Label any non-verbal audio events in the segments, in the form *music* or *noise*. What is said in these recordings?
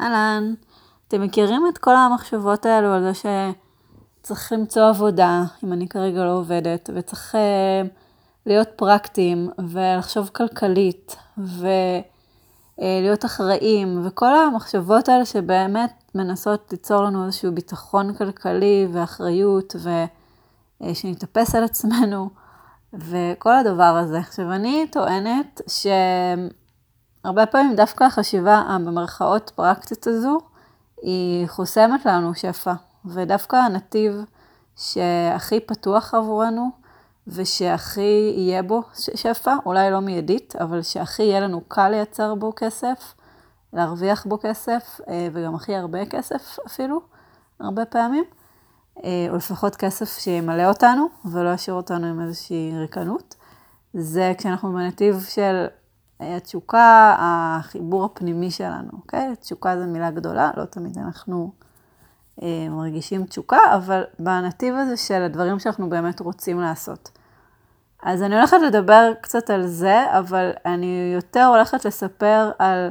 אהלן, אתם מכירים את כל המחשבות האלו על זה שצריך למצוא עבודה, אם אני כרגע לא עובדת, וצריך uh, להיות פרקטיים, ולחשוב כלכלית, ולהיות אחראים, וכל המחשבות האלה שבאמת מנסות ליצור לנו איזשהו ביטחון כלכלי ואחריות, ושנתאפס על עצמנו, וכל הדבר הזה. עכשיו, אני טוענת ש... הרבה פעמים דווקא החשיבה במרכאות פרקטית הזו, היא חוסמת לנו שפע, ודווקא הנתיב שהכי פתוח עבורנו, ושהכי יהיה בו שפע, אולי לא מיידית, אבל שהכי יהיה לנו קל לייצר בו כסף, להרוויח בו כסף, אה, וגם הכי הרבה כסף אפילו, הרבה פעמים, אה, או לפחות כסף שימלא אותנו, ולא ישאיר אותנו עם איזושהי ריקנות. זה כשאנחנו בנתיב של התשוקה, החיבור הפנימי שלנו, אוקיי? תשוקה זו מילה גדולה, לא תמיד אנחנו אה, מרגישים תשוקה, אבל בנתיב הזה של הדברים שאנחנו באמת רוצים לעשות. אז אני הולכת לדבר קצת על זה, אבל אני יותר הולכת לספר על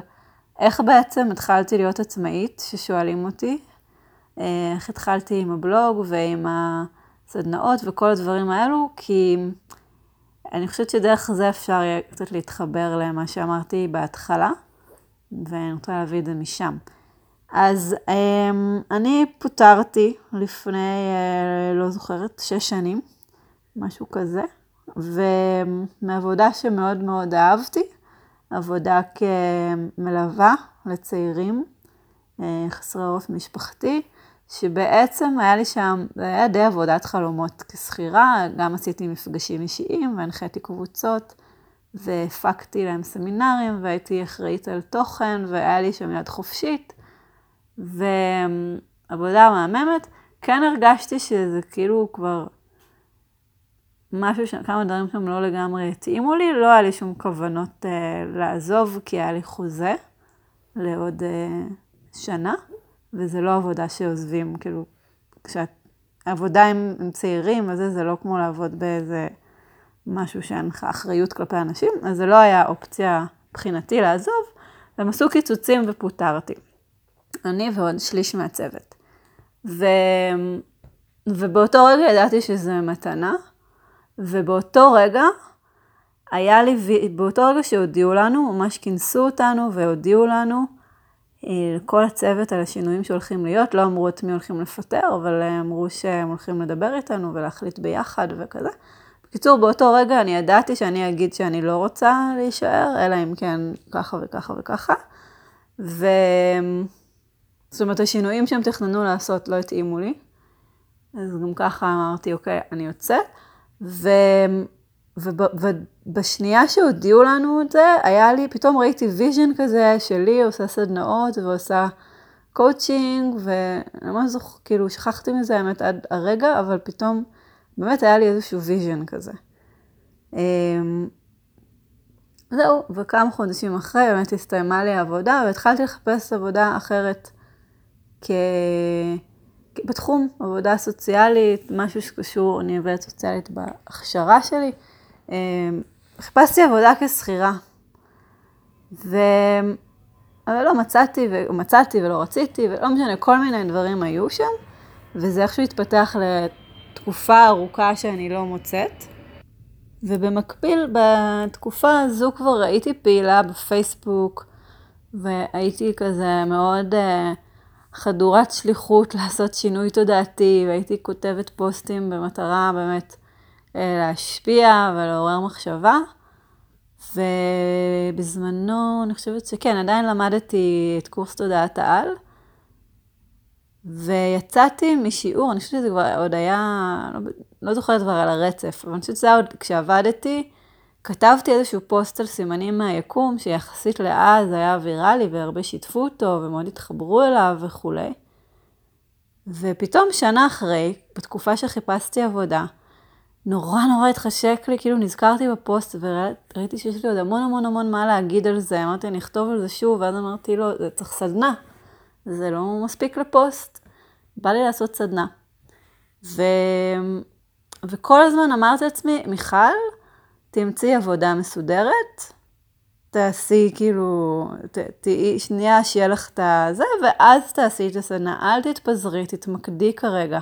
איך בעצם התחלתי להיות עצמאית, ששואלים אותי. אה, איך התחלתי עם הבלוג ועם הסדנאות וכל הדברים האלו, כי אני חושבת שדרך זה אפשר יהיה קצת להתחבר למה שאמרתי בהתחלה, ואני רוצה להביא את זה משם. אז אמ, אני פוטרתי לפני, אה, לא זוכרת, שש שנים, משהו כזה, ומעבודה שמאוד מאוד אהבתי, עבודה כמלווה לצעירים, אה, חסרי עורף משפחתי. שבעצם היה לי שם, זה היה די עבודת חלומות כשכירה, גם עשיתי מפגשים אישיים והנחיתי קבוצות והפקתי להם סמינרים והייתי אחראית על תוכן והיה לי שם יד חופשית ועבודה מהממת. כן הרגשתי שזה כאילו כבר משהו, ש... כמה דברים שם לא לגמרי התאימו לי, לא היה לי שום כוונות uh, לעזוב כי היה לי חוזה לעוד uh, שנה. וזה לא עבודה שעוזבים, כאילו, כשעבודה עם, עם צעירים, אז זה, זה לא כמו לעבוד באיזה משהו שאין לך אחריות כלפי אנשים, אז זה לא היה אופציה מבחינתי לעזוב, והם עשו קיצוצים ופוטרתי. אני ועוד שליש מהצוות. ו... ובאותו רגע ידעתי שזה מתנה, ובאותו רגע היה לי, באותו רגע שהודיעו לנו, ממש כינסו אותנו והודיעו לנו, לכל הצוות על השינויים שהולכים להיות, לא אמרו את מי הולכים לפטר, אבל אמרו שהם הולכים לדבר איתנו ולהחליט ביחד וכזה. בקיצור, באותו רגע אני ידעתי שאני אגיד שאני לא רוצה להישאר, אלא אם כן ככה וככה וככה. ו... זאת אומרת, השינויים שהם תכננו לעשות לא התאימו לי. אז גם ככה אמרתי, אוקיי, אני יוצאת. ו... ובשנייה שהודיעו לנו את זה, היה לי, פתאום ראיתי vision כזה שלי עושה סדנאות ועושה קואוצ'ינג, ואני ממש זוכר, כאילו שכחתי מזה האמת עד הרגע, אבל פתאום באמת היה לי איזשהו vision כזה. אמ, זהו, וכמה חודשים אחרי באמת הסתיימה לי העבודה, והתחלתי לחפש עבודה אחרת כ... בתחום, עבודה סוציאלית, משהו שקשור, אני עובדת סוציאלית בהכשרה שלי. אמ, חיפשתי עבודה כשכירה. ו... אבל לא מצאתי, ומצאתי ולא רציתי, ולא משנה, כל מיני דברים היו שם, וזה איכשהו התפתח לתקופה ארוכה שאני לא מוצאת. ובמקביל, בתקופה הזו כבר הייתי פעילה בפייסבוק, והייתי כזה מאוד uh, חדורת שליחות *laughs* לעשות שינוי תודעתי, והייתי כותבת פוסטים במטרה באמת להשפיע ולעורר מחשבה. ובזמנו, אני חושבת שכן, עדיין למדתי את קורס תודעת העל. ויצאתי משיעור, אני חושבת שזה כבר עוד היה, לא, לא זוכרת כבר על הרצף, אבל אני חושבת שזה היה עוד כשעבדתי, כתבתי איזשהו פוסט על סימנים מהיקום, שיחסית לאז היה ויראלי והרבה שיתפו אותו ומאוד התחברו אליו וכולי. ופתאום שנה אחרי, בתקופה שחיפשתי עבודה, נורא נורא התחשק לי, כאילו נזכרתי בפוסט וראיתי שיש לי עוד המון המון המון מה להגיד על זה, אמרתי אני אכתוב על זה שוב, ואז אמרתי לו, זה צריך סדנה, זה לא מספיק לפוסט, בא לי לעשות סדנה. ו... וכל הזמן אמרתי לעצמי, מיכל, תמצאי עבודה מסודרת, תעשי כאילו, תהיי, שנייה שיהיה לך את הזה, ואז תעשי את הסדנה, אל תתפזרי, תתמקדי כרגע.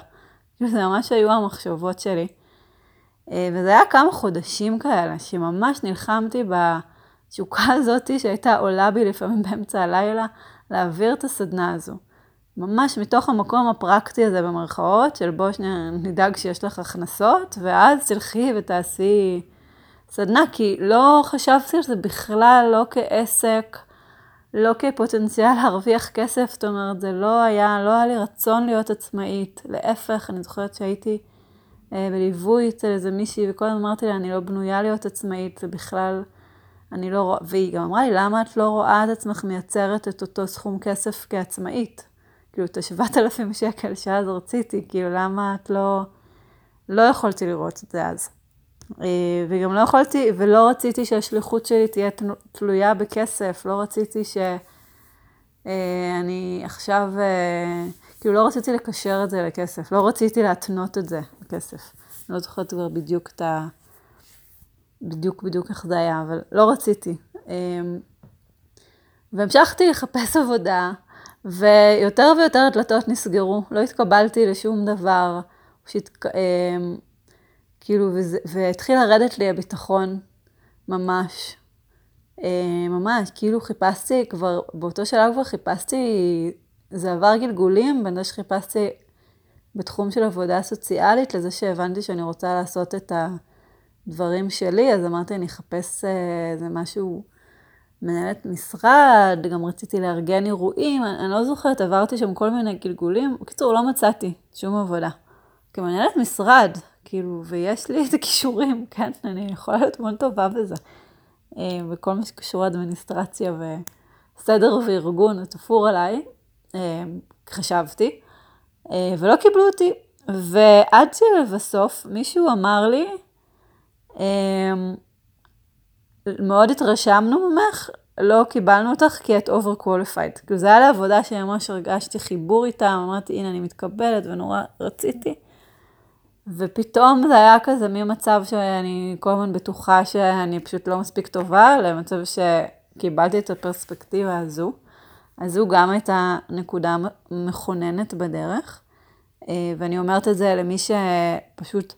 כאילו, זה ממש היו המחשבות שלי. אה, וזה היה כמה חודשים כאלה, שממש נלחמתי בתשוקה *laughs* הזאת שהייתה עולה בי לפעמים באמצע הלילה, להעביר את הסדנה הזו. ממש מתוך המקום הפרקטי הזה במרכאות, של בוא שניה נדאג שיש לך הכנסות, ואז תלכי ותעשי סדנה, כי לא חשבתי על זה בכלל, לא כעסק, לא כפוטנציאל להרוויח כסף, זאת אומרת, זה לא היה, לא היה לי רצון להיות עצמאית. להפך, אני זוכרת שהייתי בליווי אצל איזה מישהי, וכל הזמן אמרתי לה, אני לא בנויה להיות עצמאית, זה בכלל, אני לא רואה, והיא גם אמרה לי, למה את לא רואה את עצמך מייצרת את אותו סכום כסף כעצמאית? כאילו, את ה-7,000 שקל שאז רציתי, כאילו, למה את לא... לא יכולתי לראות את זה אז. אה, וגם לא יכולתי, ולא רציתי שהשליחות שלי תהיה תלויה בכסף, לא רציתי שאני אה, עכשיו, אה, כאילו לא רציתי לקשר את זה לכסף, לא רציתי להתנות את זה לכסף. אני לא זוכרת כבר בדיוק את ה... בדיוק בדיוק איך זה היה, אבל לא רציתי. והמשכתי לחפש עבודה, ויותר ויותר דלתות נסגרו, לא התקבלתי לשום דבר. שהת... כאילו, וזה, והתחיל לרדת לי הביטחון, ממש. אה, ממש, כאילו חיפשתי כבר, באותו שלב כבר חיפשתי, זה עבר גלגולים, בין זה שחיפשתי בתחום של עבודה סוציאלית, לזה שהבנתי שאני רוצה לעשות את הדברים שלי, אז אמרתי, אני אחפש איזה משהו, מנהלת משרד, גם רציתי לארגן אירועים, אני, אני לא זוכרת, עברתי שם כל מיני גלגולים. בקיצור, לא מצאתי שום עבודה. כמנהלת משרד, כאילו, ויש לי את הכישורים, *laughs* כן, אני יכולה להיות מאוד טובה בזה. אה, וכל מה שקשור לאדמיניסטרציה וסדר וארגון, תפור עליי, אה, חשבתי, אה, ולא קיבלו אותי. ועד שלבסוף מישהו אמר לי, מאוד התרשמנו ממך, לא קיבלנו אותך כי את overqualified. כאילו זה היה לעבודה שממש הרגשתי חיבור איתה, אמרתי, הנה אני מתקבלת ונורא רציתי. ופתאום זה היה כזה ממצב שאני כל הזמן בטוחה שאני פשוט לא מספיק טובה, למצב שקיבלתי את הפרספקטיבה הזו. אז זו גם הייתה נקודה מכוננת בדרך. אה, ואני אומרת את זה למי שפשוט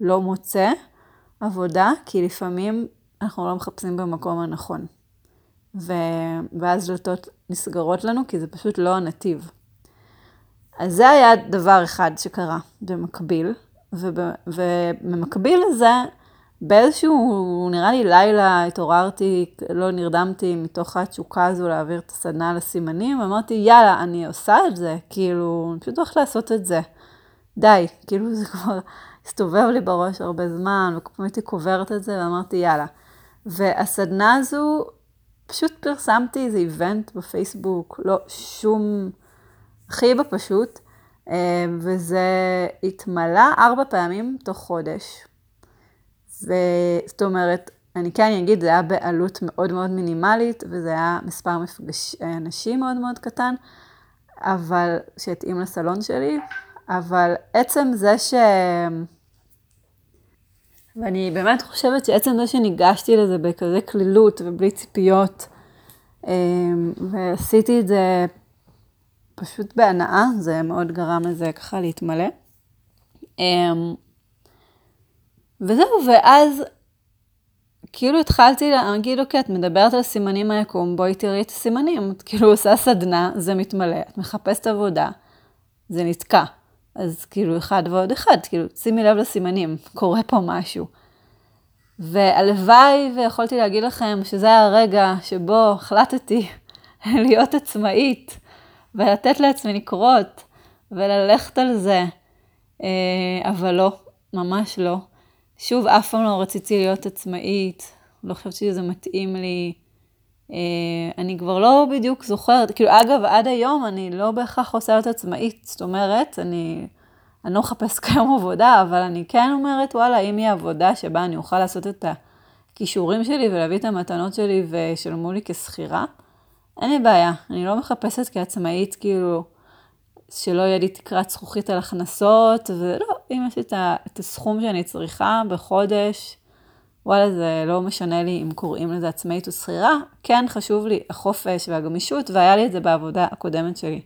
לא מוצא עבודה, כי לפעמים אנחנו לא מחפשים במקום הנכון. ו... ואז דלתות נסגרות לנו, כי זה פשוט לא הנתיב. אז זה היה דבר אחד שקרה במקביל. ובמקביל לזה, באיזשהו, נראה לי לילה, התעוררתי, לא נרדמתי מתוך התשוקה הזו להעביר את הסדנה לסימנים, ואמרתי, יאללה, אני עושה את זה, כאילו, אני פשוט הולכת לעשות את זה. די, כאילו זה כבר *laughs* הסתובב לי בראש הרבה זמן, וכמו הייתי קוברת את זה, ואמרתי, יאללה. והסדנה הזו, פשוט פרסמתי איזה איבנט בפייסבוק, לא שום, הכי בפשוט. אה, וזה התמלא ארבע פעמים תוך חודש. זאת אומרת, אני כן אגיד, זה היה בעלות מאוד מאוד מינימלית, וזה היה מספר מפגש אנשים מאוד מאוד קטן, אבל, שהתאים לסלון שלי, אבל עצם זה ש... ואני באמת חושבת שעצם זה שניגשתי לזה בכזה קלילות ובלי ציפיות, אה, ועשיתי את זה פשוט בהנאה, זה מאוד גרם לזה ככה להתמלא. וזהו, ואז כאילו התחלתי להגיד, אוקיי, את מדברת על סימנים מהיקום, בואי תראי את הסימנים. את כאילו עושה סדנה, זה מתמלא, את מחפשת עבודה, זה נתקע. אז כאילו אחד ועוד אחד, כאילו שימי לב לסימנים, קורה פה משהו. והלוואי ויכולתי להגיד לכם שזה הרגע שבו החלטתי *laughs* להיות עצמאית, ולתת לעצמי לקרות, וללכת על זה. אה, אבל לא, ממש לא. שוב, אף פעם לא רציתי להיות עצמאית, לא חושבת שזה מתאים לי. אה, אני כבר לא בדיוק זוכרת, כאילו, אגב, עד היום אני לא בהכרח רוצה להיות עצמאית, זאת אומרת, אני, אני לא מחפש כיום עבודה, אבל אני כן אומרת, וואלה, אם היא עבודה שבה אני אוכל לעשות את הכישורים שלי ולהביא את המתנות שלי וישלמו לי כשכירה, אין לי בעיה, אני לא מחפשת כעצמאית, כאילו, שלא יהיה לי תקרת זכוכית על הכנסות, ולא, אם יש לי את הסכום שאני צריכה בחודש, וואלה, זה לא משנה לי אם קוראים לזה עצמאית או שכירה, כן חשוב לי החופש והגמישות, והיה לי את זה בעבודה הקודמת שלי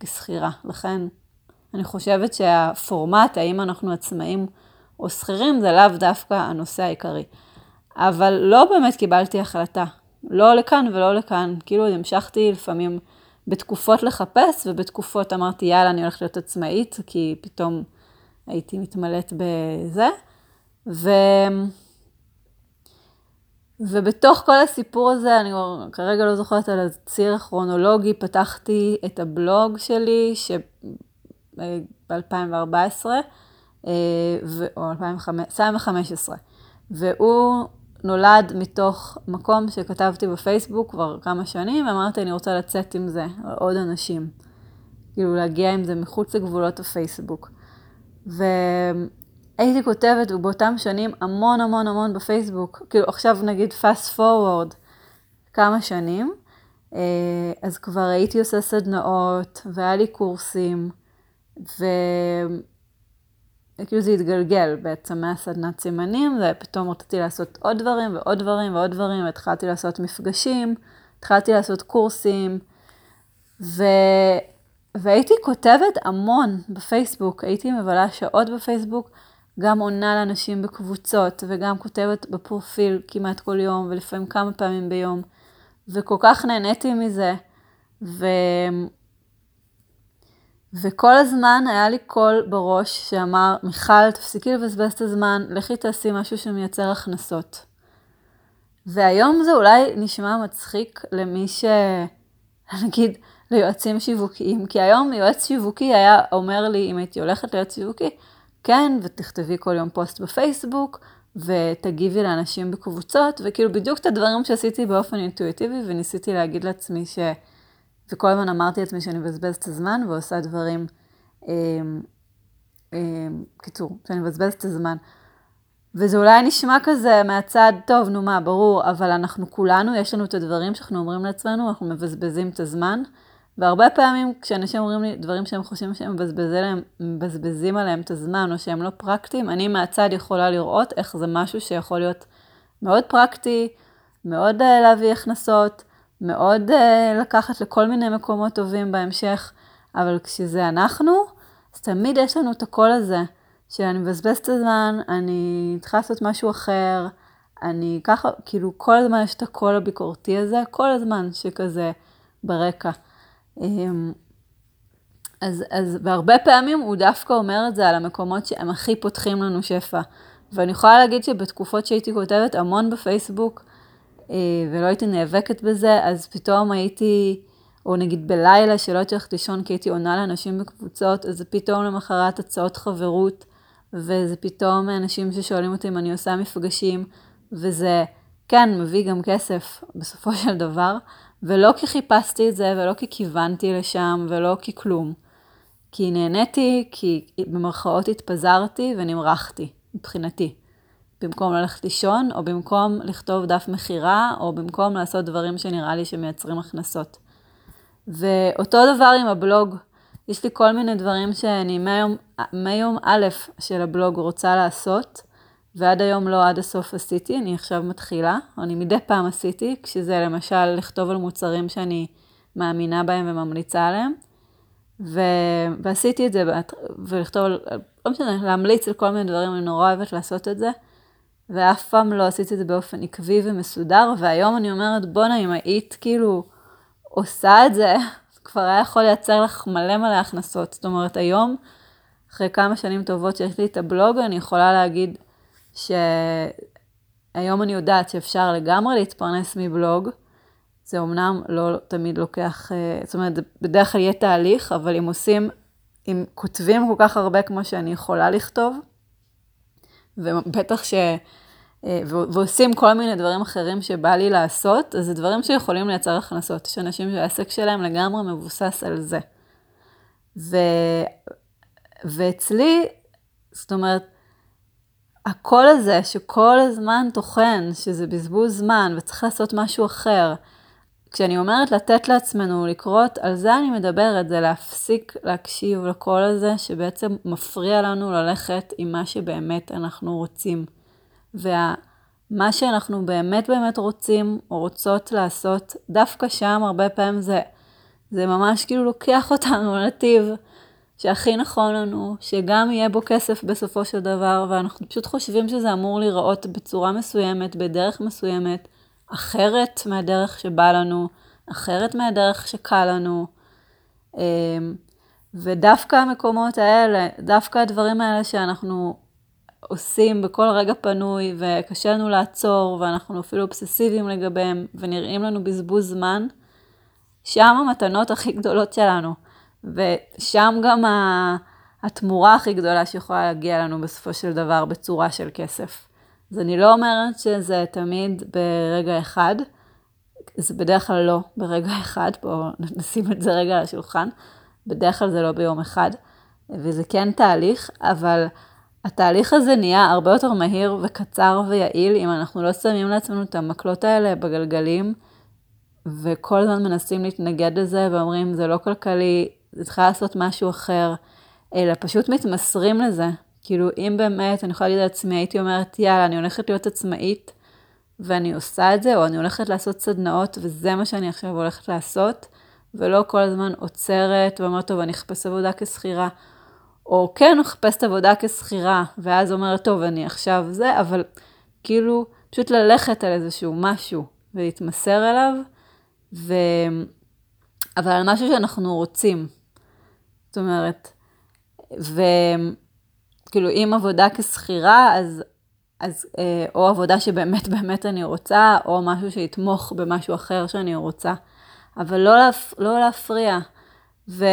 כשכירה. לכן, אני חושבת שהפורמט, האם אנחנו עצמאים או שכירים, זה לאו דווקא הנושא העיקרי. אבל לא באמת קיבלתי החלטה, לא לכאן ולא לכאן. כאילו המשכתי לפעמים בתקופות לחפש, ובתקופות אמרתי, יאללה, אני הולכת להיות עצמאית, כי פתאום הייתי מתמלאת בזה. ו... ובתוך כל הסיפור הזה, אני כרגע לא זוכרת על הציר הכרונולוגי, פתחתי את הבלוג שלי, ב-2014, אה, או 2015, והוא נולד מתוך מקום שכתבתי בפייסבוק כבר כמה שנים, ואמרתי, אני רוצה לצאת עם זה, עוד אנשים. כאילו, להגיע עם זה מחוץ לגבולות הפייסבוק. והייתי כותבת באותם שנים המון המון המון בפייסבוק. כאילו, עכשיו נגיד fast forward כמה שנים, אה, אז כבר הייתי עושה סדנאות, והיה לי קורסים, ו... כאילו זה התגלגל בעצם מהסדנת סימנים, ופתאום רציתי לעשות עוד דברים ועוד דברים ועוד דברים, והתחלתי לעשות מפגשים, התחלתי לעשות קורסים, ו... והייתי כותבת המון בפייסבוק, הייתי מבלה שעות בפייסבוק, גם עונה לאנשים בקבוצות, וגם כותבת בפרופיל כמעט כל יום, ולפעמים כמה פעמים ביום, וכל כך נהניתי מזה, ו... וכל הזמן היה לי קול בראש שאמר, מיכל, תפסיקי לבזבז את הזמן, לכי תעשי משהו שמייצר הכנסות. והיום זה אולי נשמע מצחיק למי ש... *laughs* נגיד, ליועצים שיווקיים, כי היום יועץ שיווקי היה אומר לי, אם הייתי הולכת ליועץ שיווקי, כן, ותכתבי כל יום פוסט בפייסבוק, ותגיבי לאנשים בקבוצות, וכאילו בדיוק את הדברים שעשיתי באופן אינטואיטיבי, וניסיתי להגיד לעצמי ש... וכל הזמן אמרתי לעצמי שאני מבזבזת את הזמן ועושה דברים, אה, אה, קיצור, שאני מבזבזת את הזמן. וזה אולי נשמע כזה מהצד, טוב, נו מה, ברור, אבל אנחנו כולנו, יש לנו את הדברים שאנחנו אומרים לעצמנו, אנחנו מבזבזים את הזמן. והרבה פעמים כשאנשים אומרים לי דברים שהם חושבים שהם מבזבזים, מבזבזים עליהם את הזמן, או שהם לא פרקטיים, אני מהצד יכולה לראות איך זה משהו שיכול להיות מאוד פרקטי, מאוד uh, להביא הכנסות, מאוד uh, לקחת לכל מיני מקומות טובים בהמשך, אבל כשזה אנחנו, אז תמיד יש לנו את הקול הזה, שאני מבזבזת את הזמן, אני צריכה לעשות משהו אחר, אני ככה, כאילו כל הזמן יש את הקול הביקורתי הזה, כל הזמן שכזה ברקע. אמ, אז, אז והרבה פעמים הוא דווקא אומר את זה על המקומות שהם הכי פותחים לנו שפע. ואני יכולה להגיד שבתקופות שהייתי כותבת המון בפייסבוק, ולא הייתי נאבקת בזה, אז פתאום הייתי, או נגיד בלילה שלא הייתי הולכת לישון כי הייתי עונה לאנשים בקבוצות, אז זה פתאום למחרת הצעות חברות, וזה פתאום אנשים ששואלים אותי אם אני עושה מפגשים, וזה כן מביא גם כסף בסופו של דבר, ולא כי חיפשתי את זה, ולא כי כיוונתי לשם, ולא כי כלום. כי נהניתי, כי במרכאות התפזרתי ונמרחתי, מבחינתי. במקום ללכת לישון, או במקום לכתוב דף מכירה, או במקום לעשות דברים שנראה לי שמייצרים הכנסות. ואותו דבר עם הבלוג. יש לי כל מיני דברים שאני מיום, מיום א' של הבלוג רוצה לעשות, ועד היום לא עד הסוף עשיתי, אני עכשיו מתחילה, או אני מדי פעם עשיתי, כשזה למשל לכתוב על מוצרים שאני מאמינה בהם וממליצה עליהם. ו... ועשיתי את זה, ולכתוב, לא משנה, להמליץ על כל מיני דברים, אני נורא אוהבת לעשות את זה. ואף פעם לא עשיתי את זה באופן עקבי ומסודר, והיום אני אומרת, בואנה, אם היית כאילו עושה את *laughs* זה, כבר היה יכול לייצר לך מלא מלא הכנסות. זאת אומרת, היום, אחרי כמה שנים טובות שיש לי את הבלוג, אני יכולה להגיד, שהיום אני יודעת שאפשר לגמרי להתפרנס מבלוג. זה אמנם לא תמיד לוקח, אה, זאת אומרת, בדרך כלל יהיה תהליך, אבל אם עושים, אם כותבים כל כך הרבה כמו שאני יכולה לכתוב, ובטח ש... אה, ועושים כל מיני דברים אחרים שבא לי לעשות, אז זה דברים שיכולים לייצר הכנסות. יש אנשים שהעסק שלהם לגמרי מבוסס על זה. ו... ואצלי, זאת אומרת, הקול הזה שכל הזמן טוחן, שזה בזבוז זמן וצריך לעשות משהו אחר, כשאני אומרת לתת לעצמנו לקרות, על זה אני מדברת, זה להפסיק להקשיב לקול הזה שבעצם מפריע לנו ללכת עם מה שבאמת אנחנו רוצים. וה, מה שאנחנו באמת באמת רוצים או רוצות לעשות, דווקא שם הרבה פעמים זה, זה ממש כאילו לוקח אותנו לנתיב שהכי נכון לנו, שגם יהיה בו כסף בסופו של דבר, ואנחנו פשוט חושבים שזה אמור להיראות בצורה מסוימת, בדרך מסוימת, אחרת מהדרך שבא לנו, אחרת מהדרך שקל לנו. אמ, ודווקא המקומות האלה, דווקא הדברים האלה שאנחנו עושים בכל רגע פנוי, וקשה לנו לעצור, ואנחנו אפילו אובססיביים לגביהם, ונראים לנו בזבוז זמן, שם המתנות הכי גדולות שלנו. ושם גם התמורה הכי גדולה שיכולה להגיע לנו בסופו של דבר בצורה של כסף. אז אני לא אומרת שזה תמיד ברגע אחד, זה בדרך כלל לא ברגע אחד, בואו נשים את זה רגע על השולחן, בדרך כלל זה לא ביום אחד, וזה כן תהליך, אבל התהליך הזה נהיה הרבה יותר מהיר וקצר ויעיל אם אנחנו לא שמים לעצמנו את המקלות האלה בגלגלים, וכל הזמן מנסים להתנגד לזה ואומרים זה לא כלכלי, זה צריכה לעשות משהו אחר, אלא פשוט מתמסרים לזה. כאילו אם באמת, אני יכולה להגיד לעצמי, הייתי אומרת יאללה, אני הולכת להיות עצמאית, ואני עושה את זה, או אני הולכת לעשות סדנאות, וזה מה שאני עכשיו הולכת לעשות, ולא כל הזמן עוצרת ואומרת, טוב, אני אחפש עבודה כשכירה. או כן, אחפש עבודה כשכירה, ואז אומרת, טוב, אני עכשיו זה, אבל כאילו, פשוט ללכת על איזשהו משהו ולהתמסר אליו, ו... אבל על משהו שאנחנו רוצים. זאת אומרת, וכאילו, אם עבודה כשכירה, אז, אז אה, או עבודה שבאמת *laughs* באמת אני רוצה, או משהו שיתמוך במשהו אחר שאני רוצה. אבל לא, להפ... לא להפריע. ו...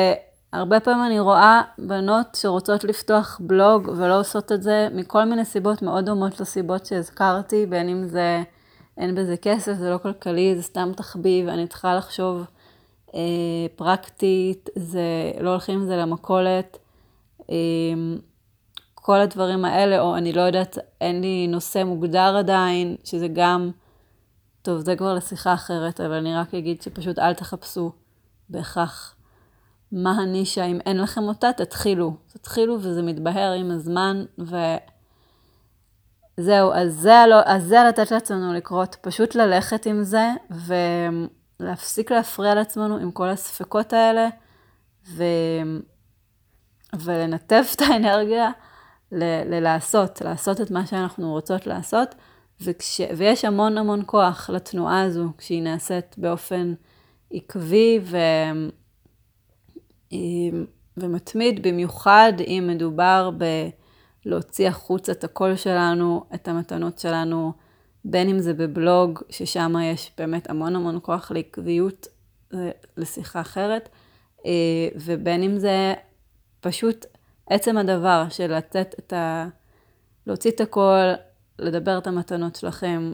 הרבה פעמים אני רואה בנות שרוצות לפתוח בלוג ולא עושות את זה מכל מיני סיבות מאוד דומות לסיבות שהזכרתי, בין אם זה אין בזה כסף, זה לא כלכלי, זה סתם תחביב, אני צריכה לחשוב אה, פרקטית, זה לא הולכים עם זה למכולת. אה, כל הדברים האלה, או אני לא יודעת, אין לי נושא מוגדר עדיין, שזה גם, טוב, זה כבר לשיחה אחרת, אבל אני רק אגיד שפשוט אל תחפשו בהכרח מה הנישה, אם אין לכם אותה, תתחילו. תתחילו וזה מתבהר עם הזמן, וזהו, אז זה, לא, אז זה לתת לעצמנו לקרות, פשוט ללכת עם זה, ולהפסיק להפריע לעצמנו עם כל הספקות האלה, ו... ולנתב את האנרגיה. ללעשות, לעשות את מה שאנחנו רוצות לעשות, וכש... ויש המון המון כוח לתנועה הזו, כשהיא נעשית באופן עקבי ו... ומתמיד, במיוחד אם מדובר בלהוציא החוצה את הקול שלנו, את המתנות שלנו, בין אם זה בבלוג, ששם יש באמת המון המון כוח לעקביות לשיחה אחרת, אה, ובין אם זה פשוט עצם הדבר של לתת את ה... להוציא את הקול, לדבר את המתנות שלכם,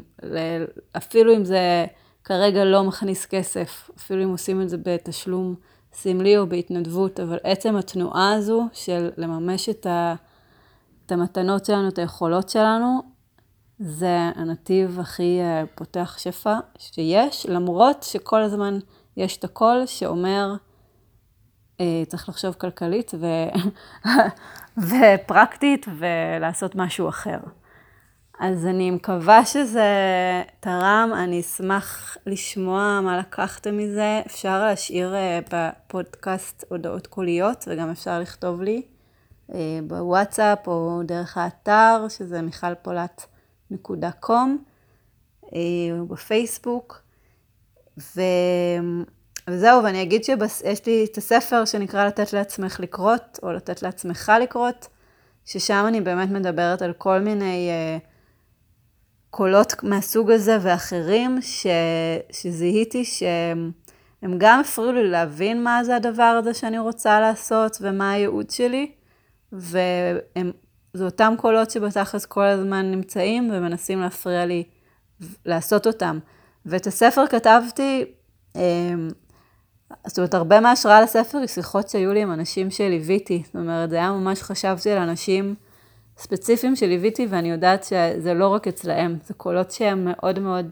אפילו אם זה כרגע לא מכניס כסף, אפילו אם עושים את זה בתשלום סמלי או בהתנדבות, אבל עצם התנועה הזו של לממש את, ה, את המתנות שלנו, את היכולות שלנו, זה הנתיב הכי אה, פותח שפע שיש, למרות שכל הזמן יש את הקול שאומר, צריך לחשוב כלכלית ו... *laughs* ופרקטית ולעשות משהו אחר. אז אני מקווה שזה תרם, אני אשמח לשמוע מה לקחתם מזה. אפשר להשאיר אה, בפודקאסט הודעות קוליות, וגם אפשר לכתוב לי אה, בוואטסאפ או דרך האתר, שזה מיכלפולט.com, אה, או בפייסבוק. ו... וזהו, ואני אגיד שיש לי את הספר שנקרא לתת לעצמך לקרות, או לתת לעצמך לקרות, ששם אני באמת מדברת על כל מיני... Uh, קולות מהסוג הזה ואחרים, ש, שזיהיתי שהם גם הפריעו לי להבין מה זה הדבר הזה שאני רוצה לעשות ומה הייעוד שלי, וזה אותם קולות שבתכלס כל הזמן נמצאים ומנסים להפריע לי לעשות אותם. ואת הספר כתבתי, אמ, זאת אומרת, הרבה מההשראה לספר היא שיחות שהיו לי עם אנשים שליוויתי. זאת אומרת, זה היה ממש, חשבתי על אנשים ספציפיים שליוויתי, ואני יודעת שזה לא רק אצלהם, זה קולות שהם מאוד מאוד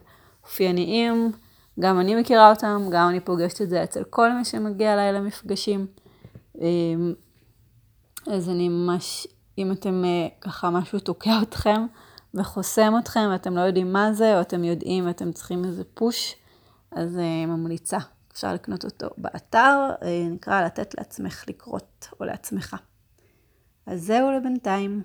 אופייניים, גם אני מכירה אותם, גם אני פוגשת את זה אצל כל מי שמגיע אליי למפגשים. אמ, אז אני ממש, אם אתם אה, ככה משהו תוקע אתכם, וחוסם אתכם ואתם לא יודעים מה זה, או אתם יודעים ואתם צריכים איזה פוש, אז uh, ממליצה. אפשר לקנות אותו באתר, uh, נקרא לתת לעצמך לקרות, או לעצמך. אז זהו לבינתיים.